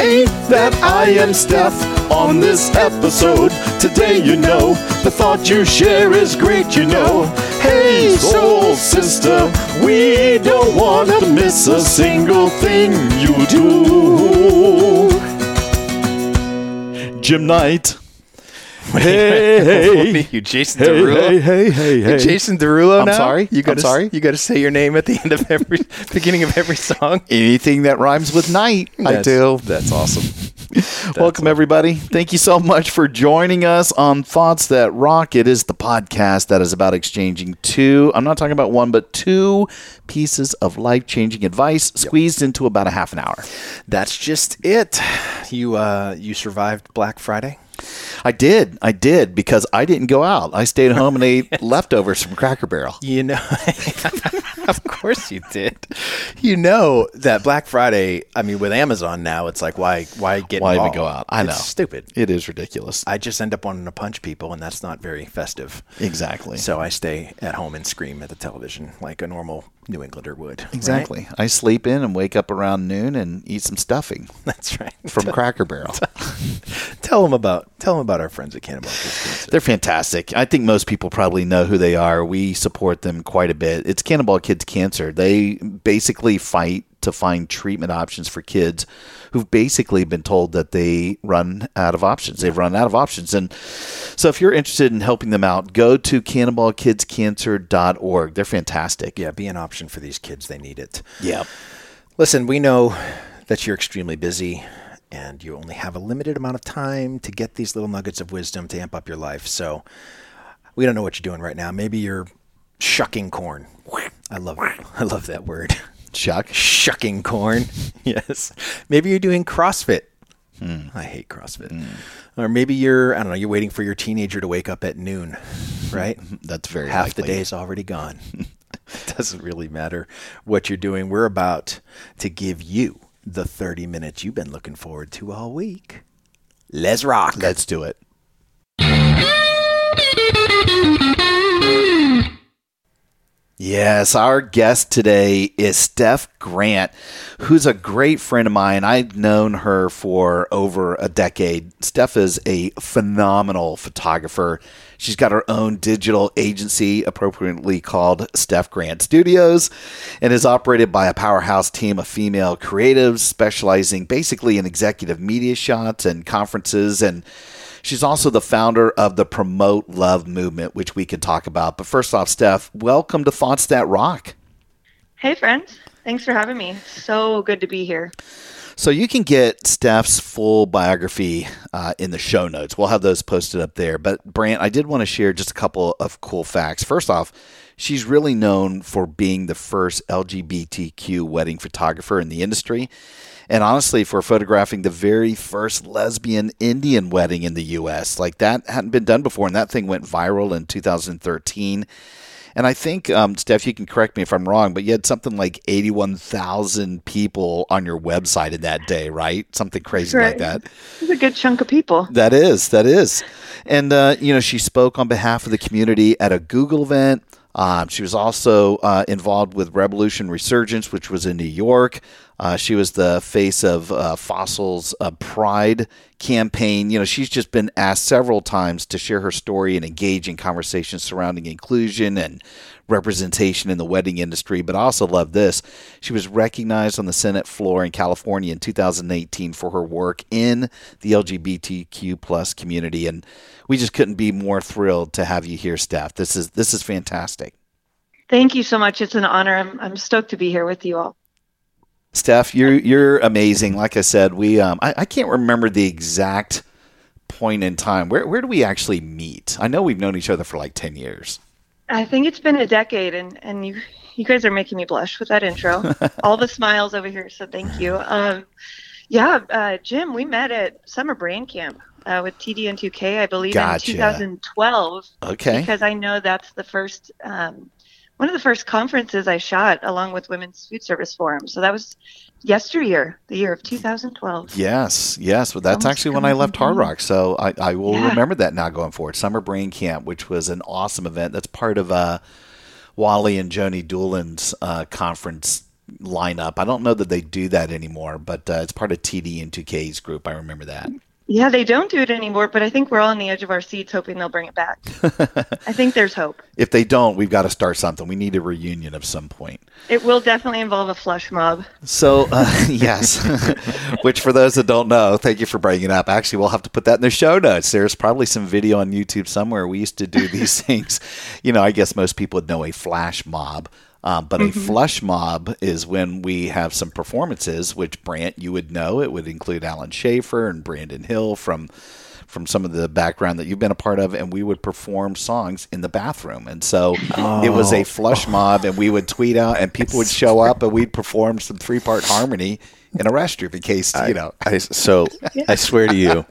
ain't that I am Steph on this episode. Today, you know, the thought you share is great, you know. Hey, soul sister, we don't want to miss a single thing you do. Jim Knight. Hey, hey, you Jason hey, Derulo. hey, hey, hey, hey. You're Jason Derulo I'm now? sorry. You I'm gotta, sorry. You got to say your name at the end of every beginning of every song. Anything that rhymes with night, I do. That's awesome. Welcome, everybody. Thank you so much for joining us on Thoughts That Rock. It is the podcast that is about exchanging two, I'm not talking about one, but two pieces of life changing advice squeezed into about a half an hour. That's just it. You uh, you survived Black Friday. I did. I did because I didn't go out. I stayed home and ate leftovers from Cracker Barrel. You know, of course you did. You know that Black Friday. I mean, with Amazon now, it's like why why get Why even go out? I It's know. stupid. It is ridiculous. I just end up wanting to punch people, and that's not very festive. exactly. So I stay at home and scream at the television like a normal New Englander would. right? Exactly. I sleep in and wake up around noon and eat some stuffing That's right. from Cracker Barrel. tell them about tell them about our friends at Cannonball Kids They're fantastic. I think most people probably know who they are. We support them quite a bit. It's Cannonball Kids Cancer. They basically fight to find treatment options for kids who've basically been told that they run out of options. They've run out of options. And so if you're interested in helping them out, go to cannonballkidscancer.org. They're fantastic. Yeah, be an option for these kids. They need it. Yeah. Listen, we know that you're extremely busy and you only have a limited amount of time to get these little nuggets of wisdom to amp up your life. So we don't know what you're doing right now. Maybe you're shucking corn. I love I love that word. Chuck. Shucking corn. yes. Maybe you're doing CrossFit. Hmm. I hate CrossFit. Hmm. Or maybe you're I don't know, you're waiting for your teenager to wake up at noon, right? That's very half the likely. day's already gone. it Doesn't really matter what you're doing. We're about to give you the 30 minutes you've been looking forward to all week. Let's rock. Let's do it. Yes, our guest today is Steph Grant, who's a great friend of mine. I've known her for over a decade. Steph is a phenomenal photographer. She's got her own digital agency, appropriately called Steph Grant Studios, and is operated by a powerhouse team of female creatives specializing basically in executive media shots and conferences and She's also the founder of the Promote Love movement, which we could talk about. But first off, Steph, welcome to Thoughts That Rock. Hey, friends. Thanks for having me. So good to be here. So you can get Steph's full biography uh, in the show notes. We'll have those posted up there. But Brant, I did want to share just a couple of cool facts. First off, she's really known for being the first LGBTQ wedding photographer in the industry. And honestly, for photographing the very first lesbian Indian wedding in the U.S., like that hadn't been done before, and that thing went viral in 2013. And I think, um, Steph, you can correct me if I'm wrong, but you had something like 81,000 people on your website in that day, right? Something crazy like that. It's a good chunk of people. That is, that is. And, uh, you know, she spoke on behalf of the community at a Google event. Um, she was also uh, involved with Revolution Resurgence, which was in New York. Uh, she was the face of uh, Fossil's uh, Pride campaign. You know, she's just been asked several times to share her story and engage in conversations surrounding inclusion and representation in the wedding industry. But I also love this. She was recognized on the Senate floor in California in 2018 for her work in the LGBTQ plus community, and we just couldn't be more thrilled to have you here, Steph. This is this is fantastic. Thank you so much. It's an honor. I'm, I'm stoked to be here with you all. Steph, you're you're amazing. Like I said, we um, I, I can't remember the exact point in time. Where where do we actually meet? I know we've known each other for like ten years. I think it's been a decade, and, and you you guys are making me blush with that intro. all the smiles over here, so thank you. Um, Yeah, uh, Jim, we met at Summer Brain Camp uh, with TDN2K, I believe, Gotcha. in 2012. Okay. Because I know that's the first, um, one of the first conferences I shot along with Women's Food Service Forum. So that was yesteryear, the year of 2012. Yes, yes. Well, that's Almost actually when I left Hard. Rock, so I, I will Yeah. remember that now going forward. Summer Brain Camp, which was an awesome event. That's part of uh, Wally and Joni Doolin's uh, conference lineup. I don't know that they do that anymore, but uh, it's part of TD and 2K's group. I remember that. Yeah, they don't do it anymore, but I think we're all on the edge of our seats hoping they'll bring it back. I think there's hope. If they don't, we've got to start something. We need a reunion of some point. It will definitely involve a flush mob. So, uh, yes, which for those that don't know, thank you for bringing it up. Actually, we'll have to put that in the show notes. There's probably some video on YouTube somewhere. We used to do these things. You know, I guess most people would know a flash mob. Um, but a flush mob is when we have some performances, which Brant you would know. It would include Alan Schaefer and Brandon Hill from from some of the background that you've been a part of, and we would perform songs in the bathroom. And so it was a flush mob, and we would tweet out, and people would show up, and we'd perform some three part harmony in a restroom in case you know. I, so I swear to you,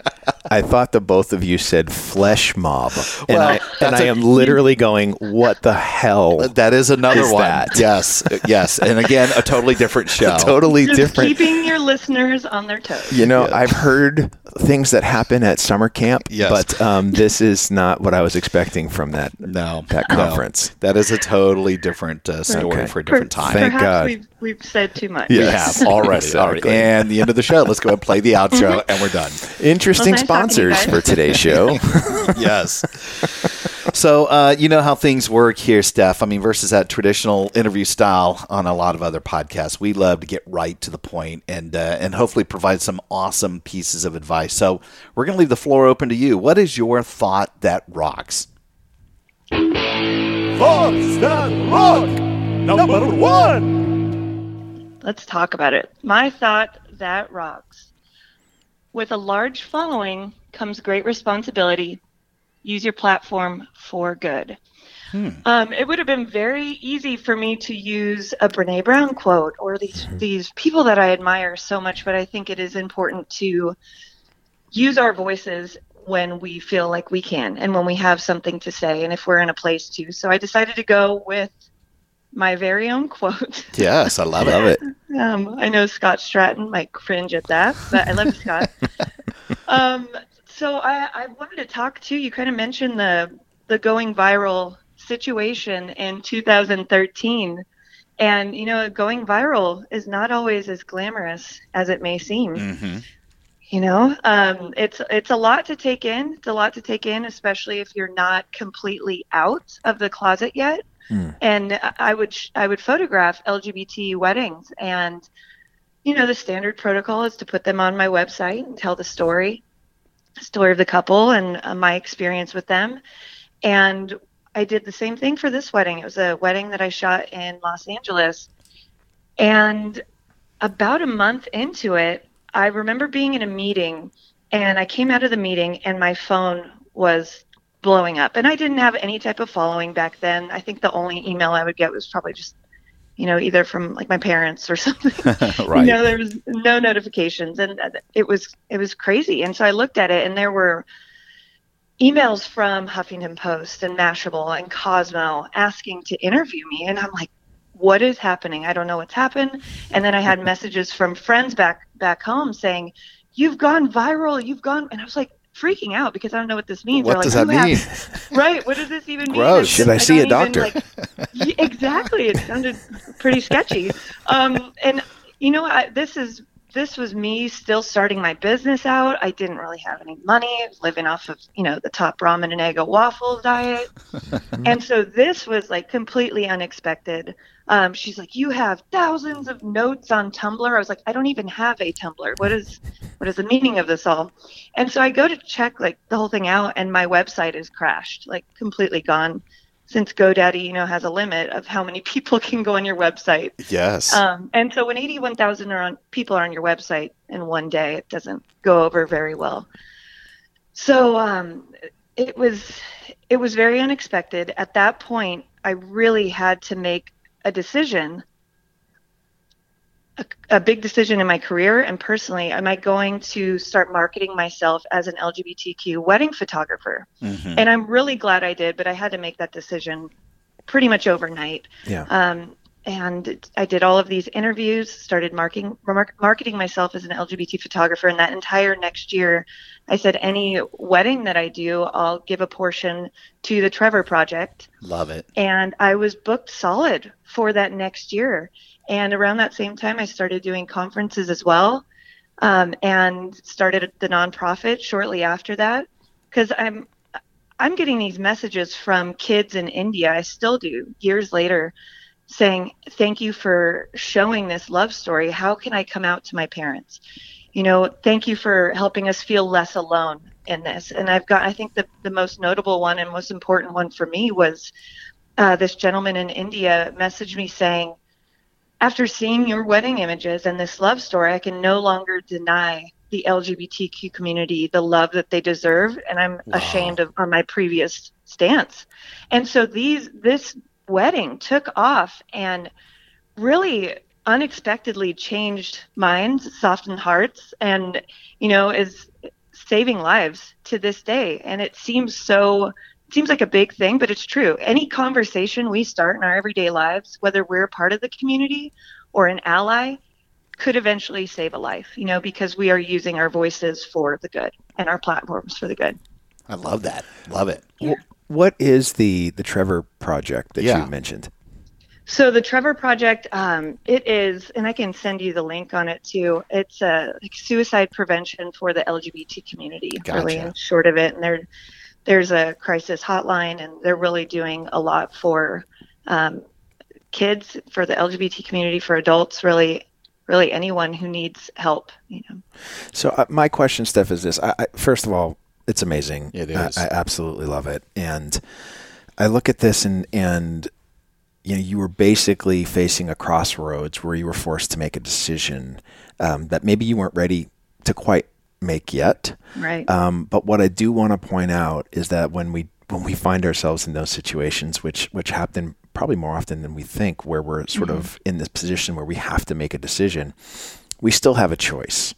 I thought the both of you said flesh mob, and Well, I and that's I a- am literally going, "What the hell?" That is another Is one. that? Yes, yes, and again, a totally different show. totally Just different. keeping your listeners on their toes. You know, I've heard things that happen at summer camp, Yes. but um, this is not what I was expecting from that. No, that no. conference. That is a totally different uh, story Okay. for a different Per- time. Thank Perhaps God. We've, we've said too much. We Yes. have already, already. Exactly. And the end of the show. Let's go and play the outro, and we're done. Interesting Well, nice to sponsors for today's show. yes. So uh, you know how things work here, Steph. I mean, versus that traditional interview style on a lot of other podcasts, we love to get right to the point and uh, and hopefully provide some awesome pieces of advice. So we're going to leave the floor open to you. What is your thought that rocks? Thoughts that rock. Number one. Let's talk about it. My thought that rocks. With a large following comes great responsibility. Use your platform for good. Um, it would have been very easy for me to use a Brene Brown quote or these these people that I admire so much, but I think it is important to use our voices when we feel like we can and when we have something to say and if we're in a place to. So I decided to go with my very own quote. Yes, I love, Love it. Um, I know Scott Stratten might cringe at that, but I love Scott. um, so I, I wanted to talk to you. Kind of mentioned the the going viral situation in 2013, and you know, going viral is not always as glamorous as it may seem. hmm You know, um, it's it's a lot to take in. It's a lot to take in, especially if you're not completely out of the closet yet. And I would I would photograph LGBT weddings, and you know the standard protocol is to put them on my website and tell the story, story of the couple and uh, my experience with them. And I did the same thing for this wedding. It was a wedding that I shot in Los Angeles, and about a month into it, I remember being in a meeting and I came out of the meeting and my phone was blowing up. And I didn't have any type of following back then. I think the only email I would get was probably just, you know, either from like my parents or something. Right. You know, there was no notifications and uh, it was it was crazy. And so I looked at it and there were emails from Huffington Post and Mashable and Cosmo asking to interview me and I'm like what is happening? I don't know what's happened. And then I had messages from friends back back home saying, "You've gone viral. You've gone." And I was like freaking out because I don't know what this means. What They're does that mean?" has-" right? What does this even mean? Gross. It's Should just- I see a don't even, doctor? like- exactly. It sounded pretty sketchy. Um, and you know, I, this is this was me still starting my business out. I didn't really have any money. Living off of you know the top ramen and egg waffles diet, and so this was like completely unexpected. Um, she's like, "You have thousands of notes on Tumblr." I was like, "I don't even have a Tumblr. What is what is the meaning of this all?" And so I go to check like the whole thing out, and my website is crashed, like completely gone. Since GoDaddy, you know, has a limit of how many people can go on your website. Yes. Um, and so when 81,000 are on, people are on your website in one day, it doesn't go over very well. So um, it was it was very unexpected. At that point, I really had to make a decision. A, a big decision in my career and personally. Am I going to start marketing myself as an LGBTQ wedding photographer? And I'm really glad I did, but I had to make that decision pretty much overnight. Yeah. Um, and I did all of these interviews, started marketing mar- marketing myself as an LGBT photographer. And that entire next year, I said, any wedding that I do, I'll give a portion to the Trevor Project. Love it. And I was booked solid for that next year. And around that same time, I started doing conferences as well, um, and started the nonprofit shortly after that. Because I'm I'm getting these messages from kids in India. I still do years later saying, Thank you for showing this love story. How can I come out to my parents? You know, thank you for helping us feel less alone in this. And I've got, I think the, the most notable one and most important one for me was uh, this gentleman in India messaged me saying, after seeing your wedding images and this love story, I can no longer deny the LGBTQ community the love that they deserve, and I'm ashamed of on my previous stance. And so these this wedding took off and really unexpectedly changed minds, softened hearts, and you know is saving lives to this day. And it seems so it seems like a big thing, but it's true. Any conversation we start in our everyday lives, whether we're a part of the community or an ally, could eventually save a life, you know, because we are using our voices for the good and our platforms for the good. I love that. Love it. What is the the Trevor project that Yeah. you mentioned? So the Trevor Project, um, it is, and I can send you the link on it too. It's a like suicide prevention for the LGBT community, really Gotcha. in short of it. And there, there's a crisis hotline, and they're really doing a lot for um, kids, for the LGBT community, for adults, really, really anyone who needs help. You know. So uh, my question, Steph, is this: I, I, First of all, it's amazing. It I- I, absolutely love it, and I look at this and and you know you were basically facing a crossroads where you were forced to make a decision um, that maybe you weren't ready to quite make yet. Right. Um, but what I do want to point out is that when we when we find ourselves in those situations, which which happen probably more often than we think, where we're sort of in this position where we have to make a decision, we still have a choice.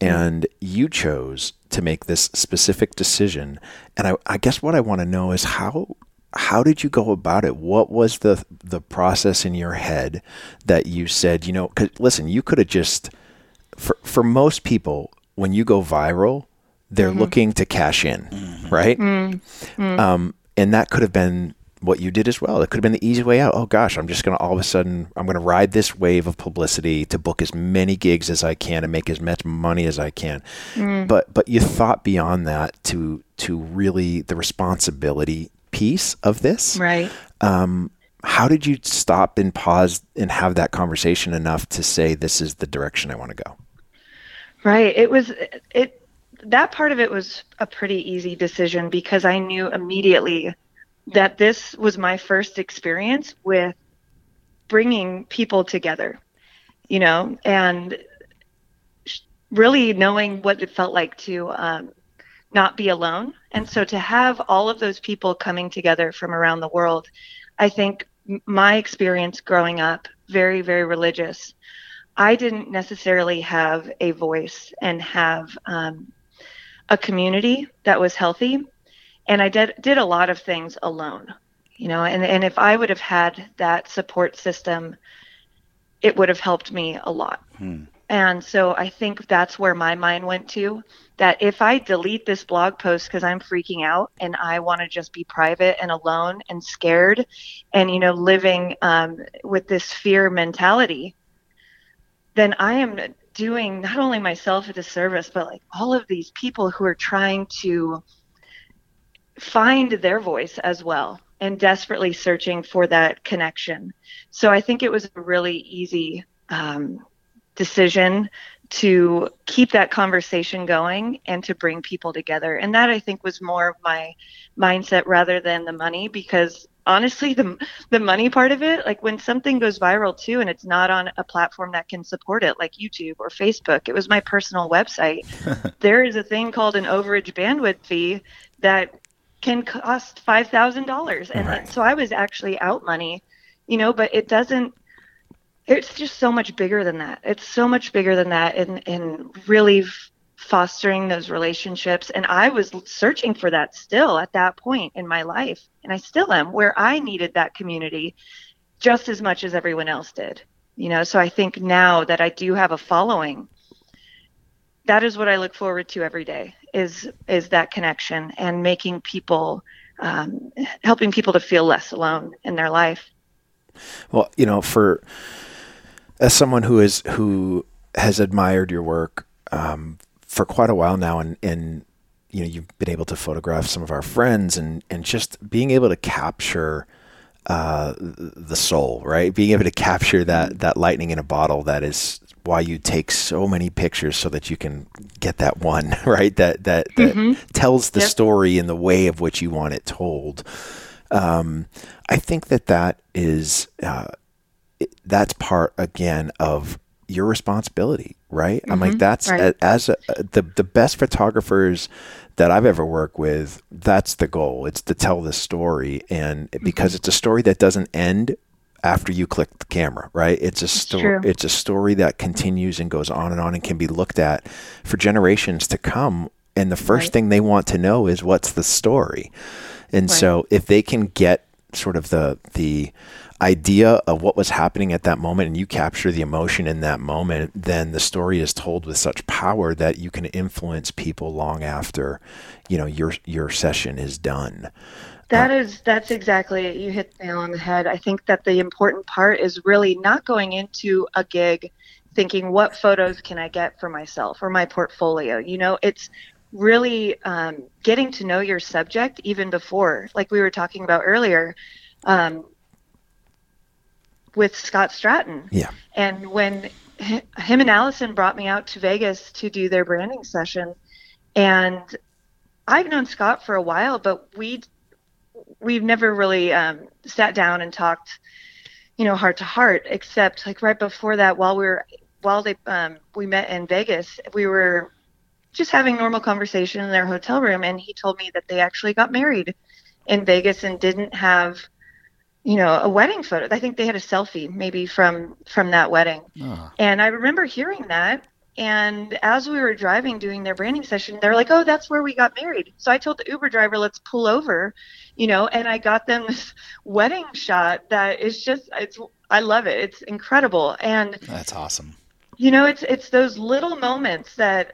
Mm. And you chose to make this specific decision. And I, I guess what I want to know is how how did you go about it? What was the the process in your head that you said, you know, 'cause listen, you could have just for for most people, when you go viral, they're mm-hmm. looking to cash in, mm-hmm. right? Mm-hmm. Um, and that could have been what you did as well. It could have been the easy way out. Oh gosh, I'm just going to all of a sudden I'm going to ride this wave of publicity to book as many gigs as I can and make as much money as I can. But but you thought beyond that to to really the responsibility piece of this. right. Um, how did you stop and pause and have that conversation enough to say this is the direction I want to go? Right. It was it that part of it was a pretty easy decision because I knew immediately that this was my first experience with bringing people together, you know, and really knowing what it felt like to um, not be alone. And so to have all of those people coming together from around the world, I think my experience growing up, very, very religious, I didn't necessarily have a voice and have um, a community that was healthy. And I did, did a lot of things alone, you know, and, and if I would have had that support system, it would have helped me a lot. And so I think that's where my mind went to that if I delete this blog post because I'm freaking out and I want to just be private and alone and scared and, you know, living um, with this fear mentality, then I am doing not only myself a disservice, but like all of these people who are trying to find their voice as well and desperately searching for that connection. So I think it was a really easy um, decision to keep that conversation going and to bring people together. And that I think was more of my mindset rather than the money because honestly the the money part of it like when something goes viral too and it's not on a platform that can support it like YouTube or Facebook it was my personal website there is a thing called an overage bandwidth fee that can cost $5,000 and Right. so I was actually out money you know but it doesn't it's just so much bigger than that. It's so much bigger than that, and and really f- fostering those relationships. And I was searching for that still at that point in my life, and I still am, where I needed that community just as much as everyone else did. You know, so I think now that I do have a following, that is what I look forward to every day is is that connection and making people um, helping people to feel less alone in their life. Well, you know, for as someone who is who has admired your work um, for quite a while now, and and you know you've been able to photograph some of our friends, and and just being able to capture uh, the soul, right? Being able to capture that that lightning in a bottle that is why you take so many pictures so that you can get that one right that that, that mm-hmm. tells the yep. story in the way of which you want it told. Um, I think that that is uh, that's part again of your responsibility, right? Mm-hmm. I'm like mm-hmm. that's right. as a, the the best photographers that I've ever worked with. That's the goal. It's to tell the story, and because mm-hmm. it's a story that doesn't end after you click the camera, right? It's a story. It's a story that continues and goes on and on and can be looked at for generations to come. And the first right. thing they want to know is what's the story. And right. so if they can get sort of the the idea of what was happening at that moment and you capture the emotion in that moment, then the story is told with such power that you can influence people long after, you know, your your session is done. That is that's exactly it. You hit the nail on the head. I think that the important part is really not going into a gig thinking what photos can I get for myself or my portfolio. You know, it's really um, getting to know your subject even before, like we were talking about earlier, um, with Scott Stratten. Yeah. And when him and Allison brought me out to Vegas to do their branding session, and I've known Scott for a while, but we we've never really um, sat down and talked, you know, heart to heart. Except like right before that, while we were while they um, we met in Vegas, we were just having normal conversation in their hotel room, and he told me that they actually got married in Vegas and didn't have, you know, a wedding photo. I think they had a selfie maybe from from that wedding. Oh. And I remember hearing that and as we were driving doing their branding session, they're like, "Oh, that's where we got married." So I told the Uber driver, "Let's pull over," you know, and I got them this wedding shot that is just it's I love it. It's incredible. And That's awesome. You know, it's it's those little moments that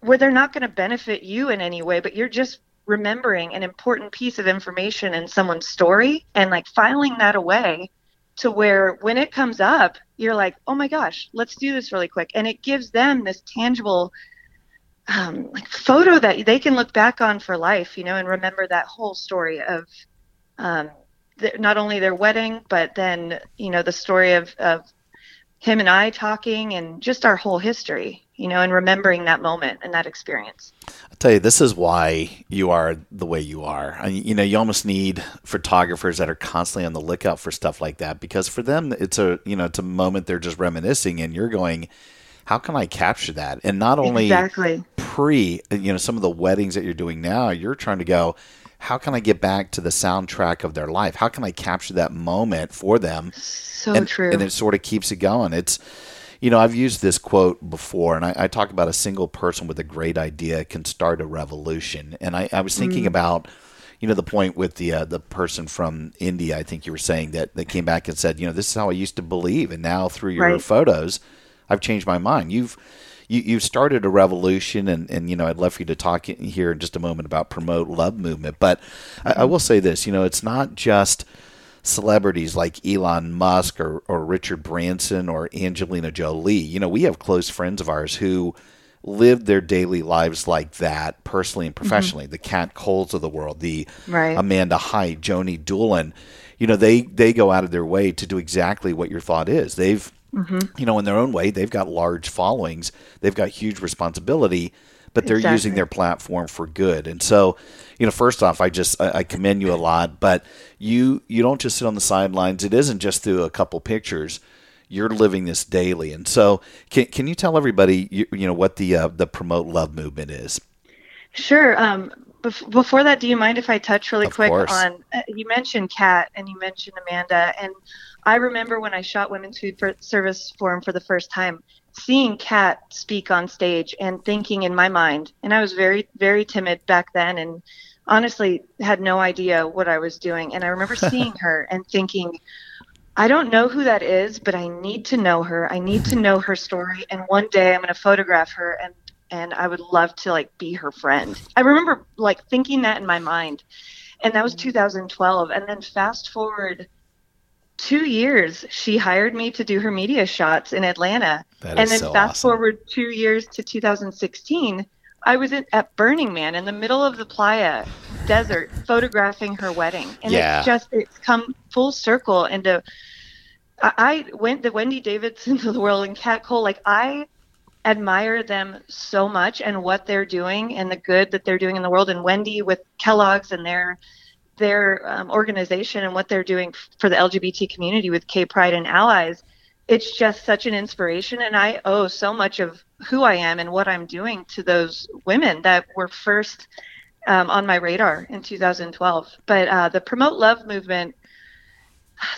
where they're not going to benefit you in any way, but you're just remembering an important piece of information in someone's story and like filing that away to where when it comes up, you're like, oh my gosh, let's do this really quick. And it gives them this tangible um, like photo that they can look back on for life, you know, and remember that whole story of um, not only their wedding, but then, you know, the story of, of him and I talking and just our whole history you know, and remembering that moment and that experience. I'll tell you, this is why you are the way you are. I, you know, you almost need photographers that are constantly on the lookout for stuff like that because for them, it's a, you know, it's a moment they're just reminiscing and you're going, how can I capture that? And not only exactly pre, you know, some of the weddings that you're doing now, you're trying to go, how can I get back to the soundtrack of their life? How can I capture that moment for them? So and, true. And it sort of keeps it going. It's, you know, I've used this quote before, and I, I, talk about a single person with a great idea can start a revolution. And I, I was thinking mm. about, you know, the point with the uh, the person from India. I think you were saying that that came back and said, you know, this is how I used to believe, and now through your right. photos, I've changed my mind. You've you, you've started a revolution, and, and you know I'd love for you to talk here in just a moment about promote love movement. But. I, I will say this, you know, it's not just celebrities like Elon Musk or, or Richard Branson or Angelina Jolie. You know, we have close friends of ours who live their daily lives like that, personally and mm-hmm. professionally. Mm-hmm. The Kat Coles of the world, the right. Amanda Hite, Joni Doolin. You know, they they go out of their way to do exactly what your thought is. They've mm-hmm. you know, in their own way, they've got large followings. They've got huge responsibility but they're exactly. using their platform for good. And so, you know, first off, I just I, I, commend you a lot. But you you don't just sit on the sidelines. It isn't just through a couple pictures. You're living this daily. And so, can can you tell everybody you, you know what the uh, the promote love movement is? Sure. Um, before that, do you mind if I touch really of quick course. on uh, you mentioned Kat and you mentioned Amanda and I remember when I shot Women's Food Service Forum for the first time, seeing Kat speak on stage and thinking in my mind, and I was very, very timid back then and honestly had no idea what I was doing. And I remember seeing her and thinking, I don't know who that is, but I need to know her. I need to know her story. And one day I'm going to photograph her and and I would love to like be her friend. I remember like thinking that in my mind. And that was mm. 2012. And then fast forward two years, she hired me to do her media shots in Atlanta. That and then so fast awesome. forward two years to 2016, I was in, at Burning Man in the middle of the playa desert photographing her wedding. And Yeah. it's just, it's come full circle into, I, I went the Wendy Davidsons of the world and Kat Cole, like I admire them so much and what they're doing and the good that they're doing in the world. And Wendy with Kellogg's and their their um, organization and what they're doing for the LGBT community with K Pride and allies. It's just such an inspiration, and I owe so much of who I am and what I'm doing to those women that were first um, on my radar in 2012. But uh, the Promote Love movement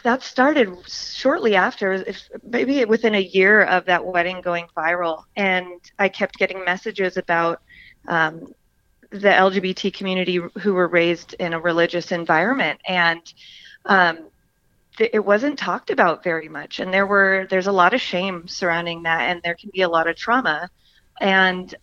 that started shortly after, if maybe within a year of that wedding going viral, and I kept getting messages about um, the LGBT community who were raised in a religious environment, and um, th- it wasn't talked about very much. And there were there's a lot of shame surrounding that, and there can be a lot of trauma. And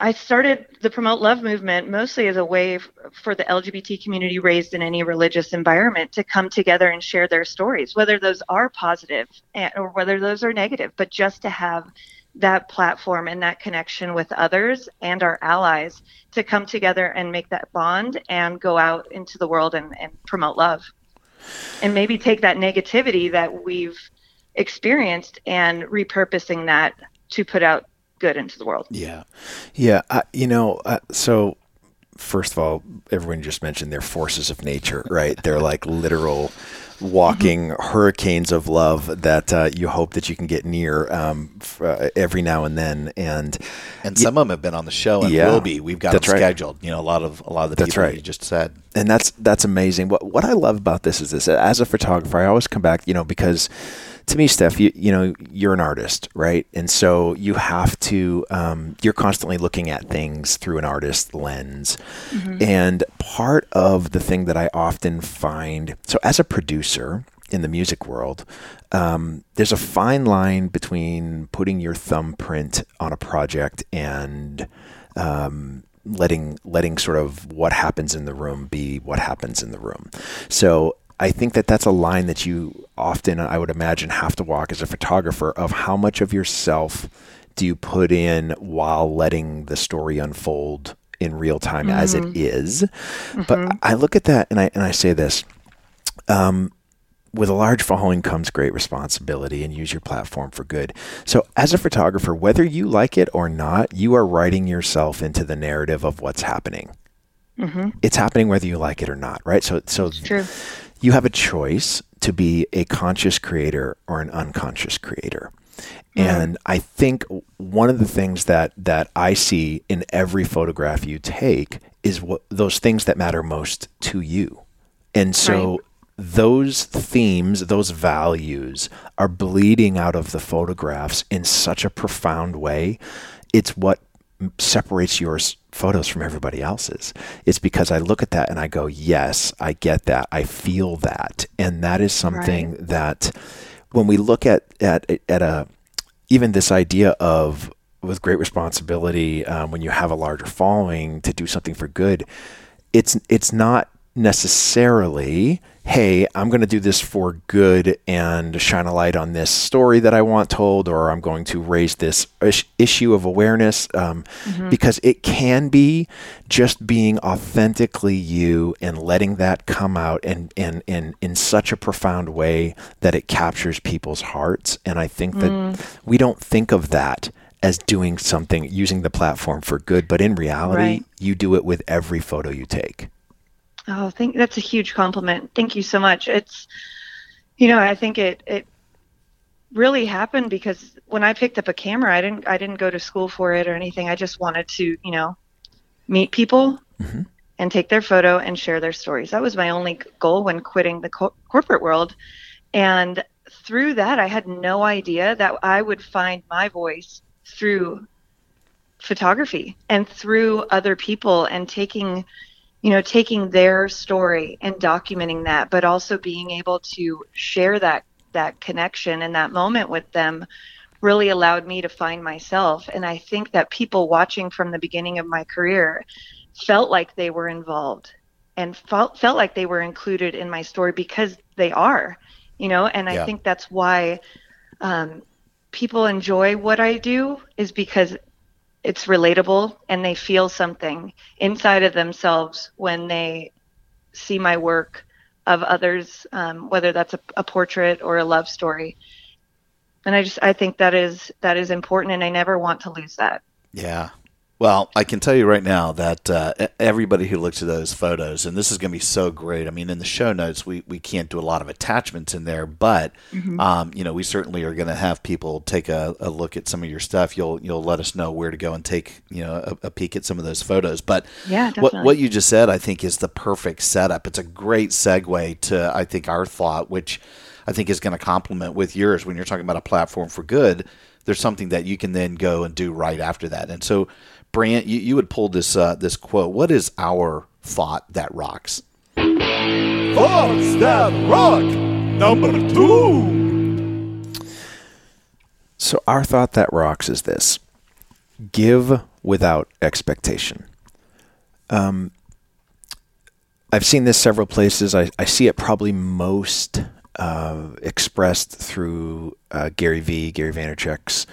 I started the Promote Love movement mostly as a way f- for the LGBT community raised in any religious environment to come together and share their stories, whether those are positive and, or whether those are negative, but just to have that platform and that connection with others and our allies to come together and make that bond and go out into the world and, and promote love. And maybe take that negativity that we've experienced and repurposing that to put out good into the world. Yeah, yeah. Uh, you know, uh, so first of all, everyone just mentioned they're forces of nature, right? They're like literal walking hurricanes of love that uh, you hope that you can get near um, f- uh, every now and then. And And some of them have been on the show and Yeah. will be. We've got them right. scheduled. You know, a lot of a lot of the That's people right. you just said. and that's that's amazing. What what I love about this is this. As a photographer, I always come back, you know, because to me, Steph, you you know, you're an artist, right? And so you have to um, you're constantly looking at things through an artist lens. And part of the thing that I often find, so as a producer in the music world, um, there's a fine line between putting your thumbprint on a project and um, letting letting sort of what happens in the room be what happens in the room. So I think that that's a line that you often, I would imagine, have to walk as a photographer of how much of yourself do you put in while letting the story unfold in real time as it mm-hmm. is. But mm-hmm. I look at that and I and I say this. Um, with a large following comes great responsibility and use your platform for good. So, as a photographer, whether you like it or not, you are writing yourself into the narrative of what's happening. Mm-hmm. It's happening whether you like it or not, right? So, so True. You have a choice to be a conscious creator or an unconscious creator. And I think one of the things that that I see in every photograph you take is what those things that matter most to you. And so Right. those themes, those values are bleeding out of the photographs in such a profound way. It's what separates your photos from everybody else's. It's because I look at that and I go, yes, I get that. I feel that. And that is something that when we look at, at, at a, even this idea of with great responsibility, um, when you have a larger following to do something for good, it's, it's not necessarily, hey, I'm going to do this for good and shine a light on this story that I want told, or I'm going to raise this is- issue of awareness, um, because it can be just being authentically you and letting that come out and, and, and in such a profound way that it captures people's hearts. And I think that we don't think of that as doing something, using the platform for good, but in reality, Right. you do it with every photo you take. Oh, thank that's a huge compliment. Thank you so much. It's you know, I think it it really happened because when I picked up a camera, I didn't I didn't go to school for it or anything. I just wanted to, you know, meet people mm-hmm. and take their photo and share their stories. That was my only goal when quitting the co- corporate world. And through that, I had no idea that I would find my voice through photography and through other people and taking you know taking their story and documenting that but also being able to share that that connection and that moment with them really allowed me to find myself and i think that people watching from the beginning of my career felt like they were involved and felt felt like they were included in my story because they are you know and Yeah. i think that's why um, people enjoy what i do is because it's relatable and they feel something inside of themselves when they see my work of others um, whether that's a, a portrait or a love story and i just i think that is that is important and i never want to lose that Yeah. Well, I can tell you right now that uh, everybody who looks at those photos, and this is going to be so great. I mean, in the show notes, we, we can't do a lot of attachments in there, but um, you know, we certainly are going to have people take a, a look at some of your stuff. You'll you'll let us know where to go and take you know a, a peek at some of those photos. But Yeah, what what you just said, I think, is the perfect setup. It's a great segue to I think our thought, which I think is going to complement with yours when you're talking about a platform for good. There's something that you can then go and do right after that. And so, Brant, you, you would pull this uh, this quote. What is our thought that rocks? Thoughts that rock. Number two. So, our thought that rocks is this give without expectation. Um, I've seen this several places. I, I see it probably most uh, expressed through uh, Gary Vee, Gary Vaynerchuk's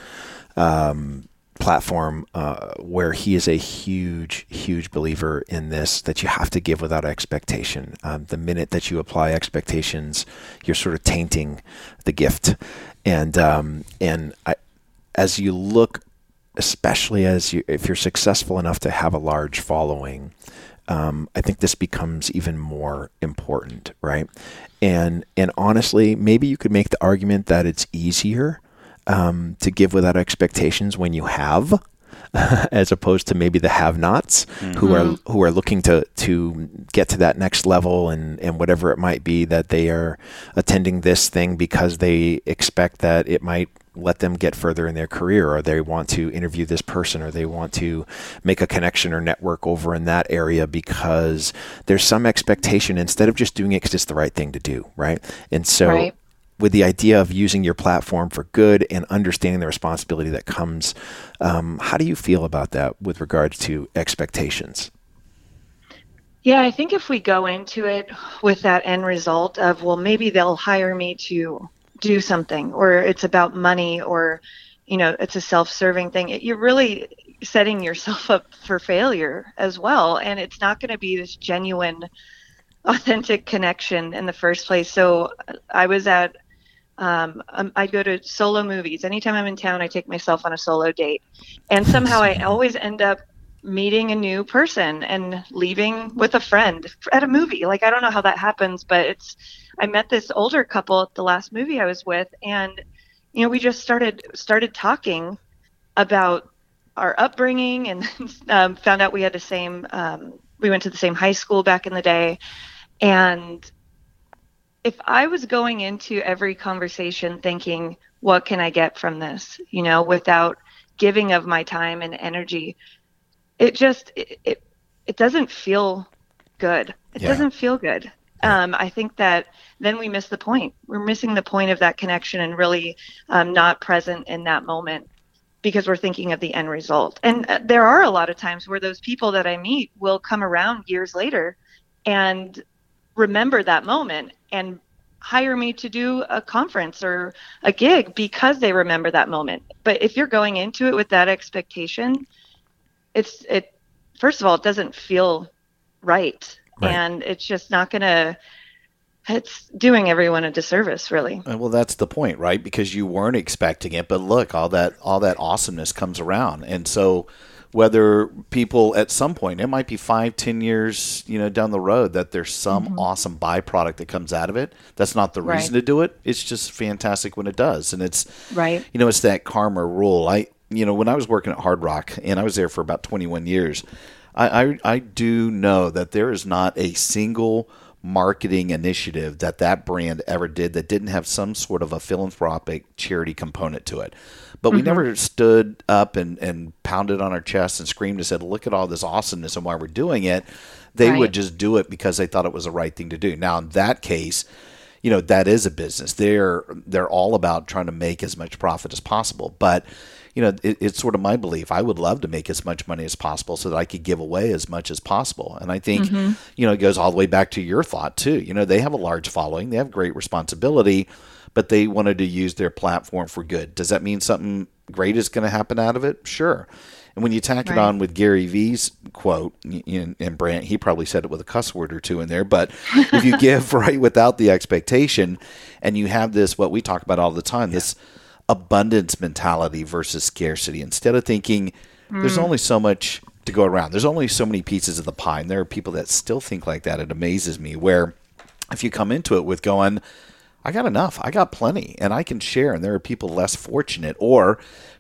um, platform, uh, where he is a huge, huge believer in this that you have to give without expectation. Um, the minute that you apply expectations, you're sort of tainting the gift. And um, and I, as you look, especially as you if you're successful enough to have a large following, um, I think this becomes even more important, right? And and honestly, maybe you could make the argument that it's easier um, to give without expectations when you have, as opposed to maybe the have-nots who are who are looking to to get to that next level and and whatever it might be that they are attending this thing because they expect that it might let them get further in their career or they want to interview this person or they want to make a connection or network over in that area because there's some expectation instead of just doing it because it's the right thing to do right and so Right. With the idea of using your platform for good and understanding the responsibility that comes um, how do you feel about that with regards to expectations Yeah, I think if we go into it with that end result of, well, maybe they'll hire me to do something, or it's about money, or, you know, it's a self serving thing, it, you're really setting yourself up for failure as well. And it's not going to be this genuine, authentic connection in the first place. So I was at, um, um, I go to solo movies. Anytime I'm in town, I take myself on a solo date. And somehow I always end up meeting a new person and leaving with a friend at a movie. Like I don't know how that happens, but it's I met this older couple at the last movie I was with and you know, we just started started talking about our upbringing and um, found out we had the same um, we went to the same high school back in the day and if I was going into every conversation thinking, what can I get from this? You know, without giving of my time and energy, it just it it, it doesn't feel good. It Yeah. doesn't feel good. Um, I think that then we miss the point. We're missing the point of that connection and really um, not present in that moment because we're thinking of the end result. And uh, there are a lot of times where those people that I meet will come around years later and remember that moment and hire me to do a conference or a gig because they remember that moment. But if you're going into it with that expectation, it's it first of all it doesn't feel right, Right. and it's just not going to it's doing everyone a disservice really. Uh, Well, that's the point, right? Because you weren't expecting it, but look, all that all that awesomeness comes around, and so whether people at some point, it might be five, ten years, you know, down the road, that there's some mm-hmm. awesome byproduct that comes out of it. That's not the Right. reason to do it. It's just fantastic when it does, and it's Right. you know, it's that karma rule. I, you know, when I was working at Hard Rock, and I was there for about 21 years, I, I, I do know that there is not a single marketing initiative that that brand ever did that didn't have some sort of a philanthropic charity component to it. But we mm-hmm. never stood up and, and pounded on our chest and screamed and said, look at all this awesomeness and why we're doing it. They Right. would just do it because they thought it was the right thing to do. Now, in that case, you know, that is a business. They're they're all about trying to make as much profit as possible. But you know, it, it's sort of my belief. I would love to make as much money as possible so that I could give away as much as possible. And I think, mm-hmm. you know, it goes all the way back to your thought too. You know, they have a large following, they have great responsibility, but they wanted to use their platform for good. Does that mean something great is going to happen out of it? Sure. And when you tack it on with Gary Vee's quote, and Brant, he probably said it with a cuss word or two in there, but if you give right without the expectation and you have this, what we talk about all the time, this abundance mentality versus scarcity, instead of thinking there's only so much to go around, there's only so many pieces of the pie. And there are people that still think like that. It amazes me where if you come into it with going, I got enough. I got plenty, and I can share. And there are people less fortunate. Or,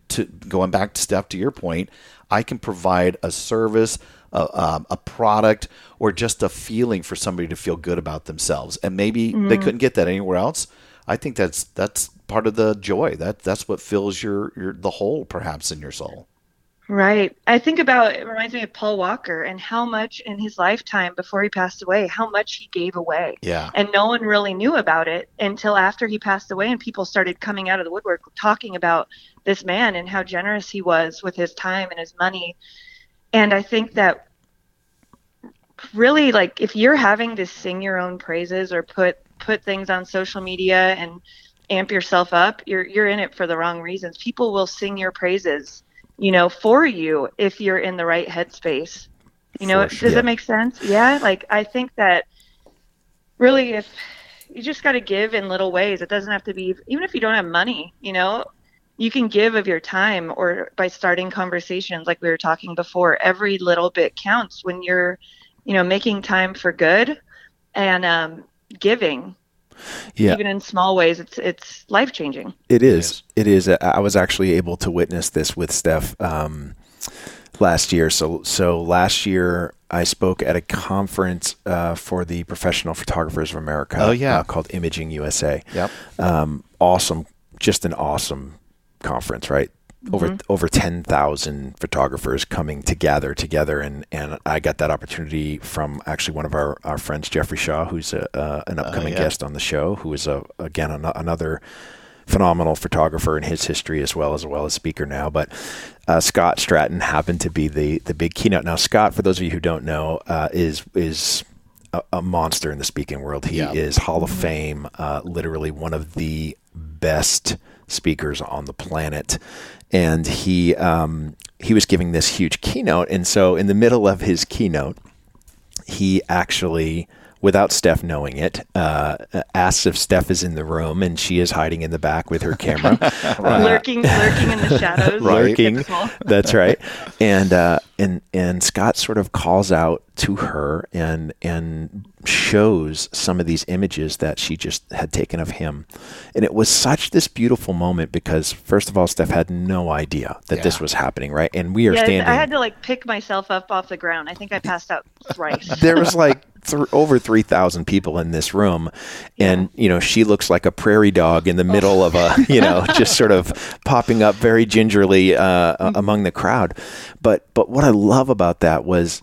to going back to Steph, to your point, I can provide a service, a, um, a product, or just a feeling for somebody to feel good about themselves. And maybe they couldn't get that anywhere else. I think that's that's part of the joy. That that's what fills your your the hole, perhaps, in your soul. Right. I think about it reminds me of Paul Walker and how much in his lifetime before he passed away, how much he gave away. Yeah. And no one really knew about it until after he passed away and people started coming out of the woodwork talking about this man and how generous he was with his time and his money. And I think that really like if you're having to sing your own praises or put put things on social media and amp yourself up, you're you're in it for the wrong reasons. People will sing your praises, you know, for you if you're in the right headspace. You know, For does sure. that make sense? Yeah, like I think that really if you just got to give in little ways. It doesn't have to be even if you don't have money, you know, you can give of your time or by starting conversations like we were talking before. Every little bit counts when you're, you know, making time for good and um, giving. Yeah. Even in small ways, it's it's life changing. It is. It is. I I was actually able to witness this with Steph um, last year. So, so last year I spoke at a conference uh, for the Professional Photographers of America. Oh, yeah. uh, called Imaging USA. Yep. Um, awesome. Just an awesome conference, right? Over over ten thousand photographers coming together together, and, and I got that opportunity from actually one of our, our friends, Jeffrey Shaw, who's a, uh, an upcoming yeah. guest on the show, who is a again an, another phenomenal photographer in his history as well as as well as speaker now. But uh, Scott Stratten happened to be the the big keynote. Now, Scott, for those of you who don't know, uh, is is a, a monster in the speaking world. He Yeah. is Hall of Fame, uh, literally one of the best speakers on the planet. And he um, he was giving this huge keynote, and so in the middle of his keynote, he actually, without Steph knowing it, uh, asks if Steph is in the room, and she is hiding in the back with her camera, lurking, lurking in the shadows. lurking. That's right. And uh, and and Scott sort of calls out to her and and shows some of these images that she just had taken of him, and it was such this beautiful moment because first of all, Steph had no idea that this was happening, right? And we are Yeah, standing. I had to like pick myself up off the ground. I think I passed out thrice. there was like th- over 3000 people in this room and you know she looks like a prairie dog in the middle of a you know just sort of popping up very gingerly uh, a- among the crowd but but what i love about that was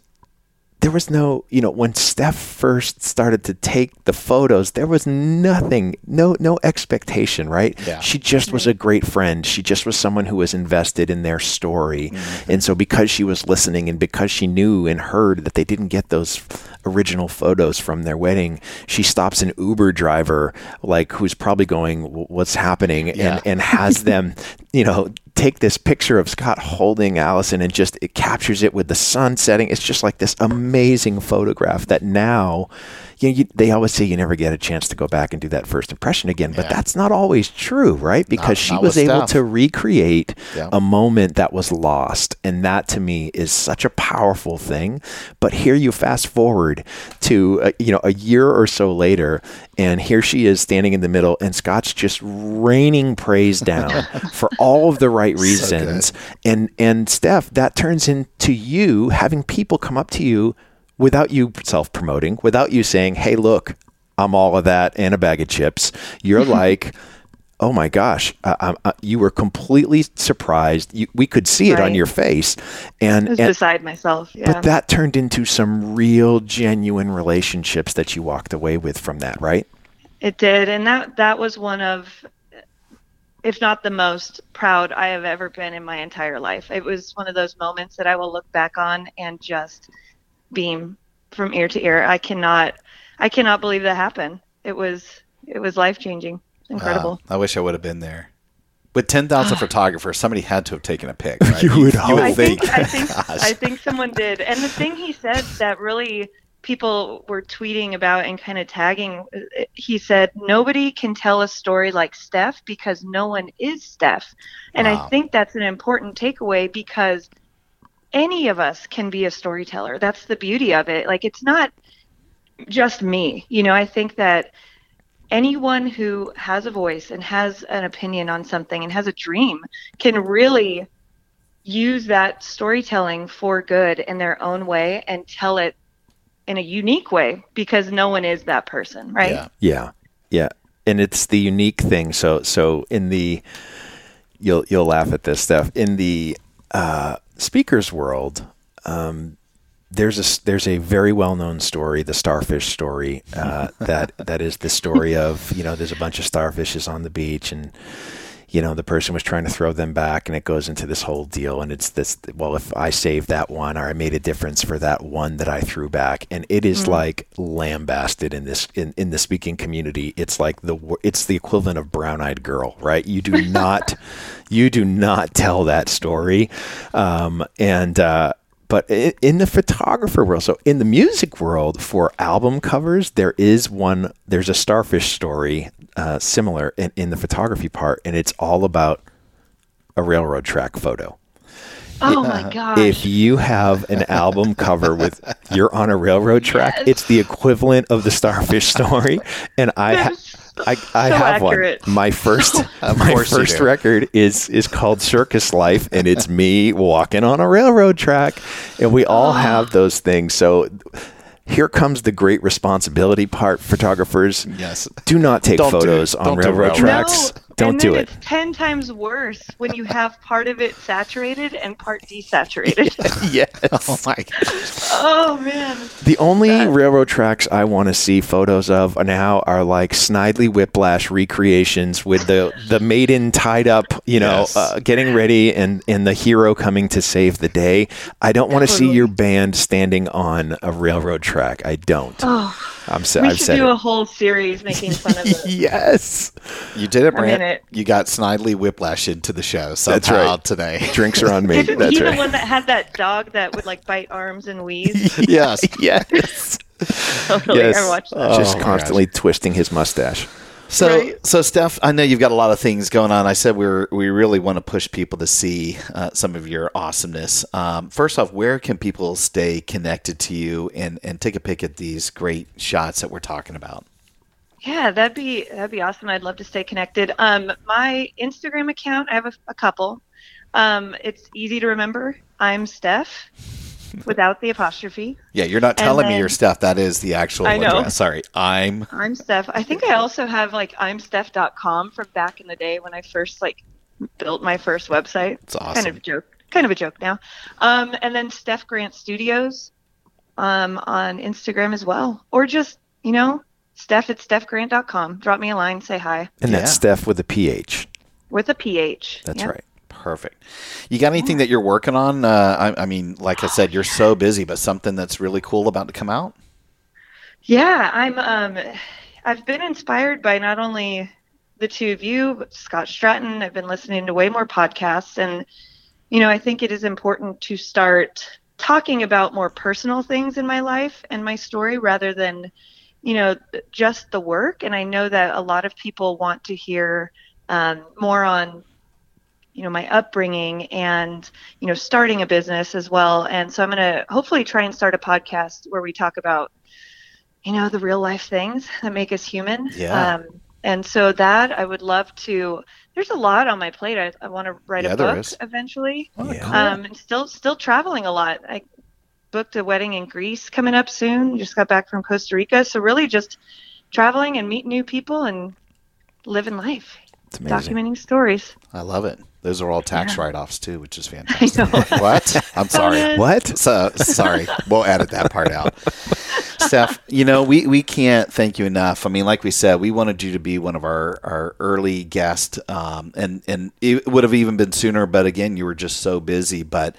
there was no you know when steph first started to take the photos there was nothing no no expectation right? Yeah. she just was a great friend. She just was someone who was invested in their story. Mm-hmm. And so because she was listening and because she knew and heard that they didn't get those original photos from their wedding she stops an uber driver like who's probably going what's happening? Yeah. and and has them you know take this picture of Scott holding Allison and just it captures it with the sun setting. It's just like this amazing photograph that now, you know, you, they always say you never get a chance to go back and do that first impression again, but Yeah. that's not always true, right? Because Not- she not was able to recreate Yeah. a moment that was lost, and that to me is such a powerful thing. But here you fast forward to uh, you know a year or so later, and here she is standing in the middle, and Scott's just raining praise down for all of the right reasons. and and Steph, that turns into you having people come up to you without you self promoting, without you saying, "Hey, look, I'm all of that and a bag of chips." You're like. Oh my gosh! Uh, uh, you were completely surprised. You, we could see it on your face, and, I was and beside myself. Yeah. but that turned into some real, genuine relationships that you walked away with from that, right? It did, and that that was one of, if not the most proud I have ever been in my entire life. It was one of those moments that I will look back on and just beam from ear to ear. I cannot, I cannot believe that happened. It was it was life changing, incredible. Wow. I wish I would have been there. With 10,000 photographers, somebody had to have taken a pic. Right? You would hope. I think I think I think someone did. And the thing he said that really people were tweeting about and kind of tagging uh, he said nobody can tell a story like Steph because no one is Steph. And Wow. I think that's an important takeaway because any of us can be a storyteller. That's the beauty of it. Like it's not just me. You know, I think that anyone who has a voice and has an opinion on something and has a dream can really use that storytelling for good in their own way and tell it in a unique way because no one is that person, right? Yeah. Yeah, yeah, and it's the unique thing. So, so in the you'll you'll laugh at this stuff in the uh, speakers world. Um, there's a there's a very well known story, the starfish story. Uh, that that is the story of you know there's a bunch of starfishes on the beach and you know the person was trying to throw them back and it goes into this whole deal and it's this well if i saved that one or i made a difference for that one that i threw back. And it is like lambasted in this in, in the speaking community. It's like the it's the equivalent of brown eyed girl right? You do not you do not tell that story. Um, and uh, but in the photographer world so in the music world for album covers there is one there's a starfish story uh, similar in, in the photography part and it's all about a railroad track photo Oh my gosh. if you have an album cover with you're on a railroad track Yes. it's the equivalent of the starfish story and i ha- I, I so have accurate. one. My first, Of my first record is is called Circus Life, and it's me walking on a railroad track, and we all have those things. So here comes the great responsibility part. Photographers, Yes. do not take Don't do photos on Don't do railroad railroad. tracks. No, Don't and do it. It's ten times worse when you have part of it saturated and part desaturated. yes. Oh my oh man. The only railroad tracks I want to see photos of now are like Snidely Whiplash recreations with the the maiden tied up, you know, Yes. uh, getting ready, and and the hero coming to save the day. I don't want to see your band standing on a railroad track. I don't. Oh, I'm sa- we I've should said do it. a whole series making fun of it. yes. You did it, I'm Brant. It. You got Snidely Whiplash into the show somehow That's right. today. Drinks are on me. Isn't That's he the one that had that dog that would like bite arms and wheeze? yes. yes. totally. yes. I watched that. Just Oh constantly twisting his mustache. So, Right. so Steph, I know you've got a lot of things going on. I said we're we really want to push people to see uh, some of your awesomeness. Um, first off, where can people stay connected to you and and take a pic at these great shots that we're talking about? Yeah, that'd be that'd be awesome. I'd love to stay connected. Um, my Instagram account, I have a, a couple. Um, it's easy to remember. I'm Steph, without the apostrophe. Yeah, you're not And telling me then- your stuff. That is the actual I know. address. Sorry, I'm. I'm Steph. I think I also have like I'm Steph.com from back in the day when I first like built my first website. It's awesome. Kind of a joke. Kind of a joke now. Um, and then Steph Grant Studios um, on Instagram as well, or just you know Steph at StephGrant.com. Drop me a line, say hi And that's Yeah. Steph with a PH. with a PH. That's Yep. right. Perfect. You got anything that you're working on? Uh, I, I mean, like I said, you're so busy, but something that's really cool about to come out. Yeah, I'm. Um, I've been inspired by not only the two of you, but Scott Stratten. I've been listening to way more podcasts, and you know, I think it is important to start talking about more personal things in my life and my story rather than, you know, just the work. And I know that a lot of people want to hear um, more on you know my upbringing and you know starting a business as well and so i'm going to hopefully try and start a podcast where we talk about you know the real life things that make us human Yeah. um, and so that i would love to there's a lot on my plate i, I want to write Yeah, a book is. eventually Yeah. um, and still still traveling a lot i booked a wedding in Greece coming up soon. Just got back from Costa Rica. So really just traveling and meeting new people and living life, It's amazing. documenting stories. I love it. Those are all tax write-offs too, which is fantastic. what? I'm sorry. What? So sorry. We'll edit that part out. Steph, you know, we, we can't thank you enough. I mean, like we said, we wanted you to be one of our, our early guests, um, and, and it would have even been sooner, but again, you were just so busy. But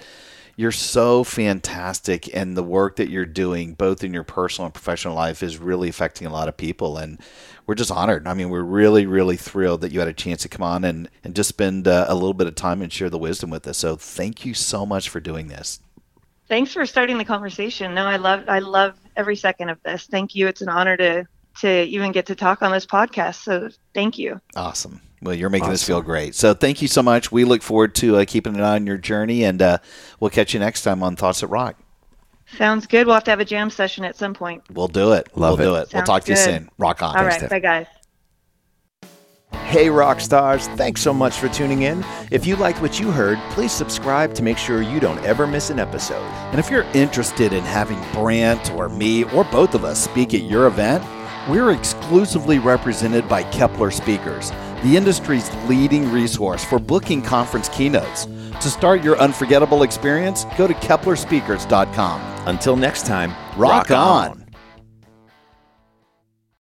you're so fantastic, and the work that you're doing, both in your personal and professional life, is really affecting a lot of people. And we're just honored. I mean, we're really, really thrilled that you had a chance to come on and, and just spend uh, a little bit of time and share the wisdom with us. So thank you so much for doing this. Thanks for starting the conversation. No, I love I love every second of this. Thank you. It's an honor to to even get to talk on this podcast. So thank you. Awesome. Well, you're making us feel great. So thank you so much. We look forward to uh, keeping an eye on your journey, and uh, we'll catch you next time on Thoughts at Rock. Sounds good. We'll have to have a jam session at some point. We'll do it. Love we'll it. do it. we'll Sounds talk to you soon. Rock on. All right. Bye guys. Hey, rock stars, thanks so much for tuning in. If you liked what you heard, please subscribe to make sure you don't ever miss an episode. And if you're interested in having Brant or me or both of us speak at your event, we're exclusively represented by Kepler Speakers, the industry's leading resource for booking conference keynotes. To start your unforgettable experience, go to keplerspeakers.com. Until next time, Rock on.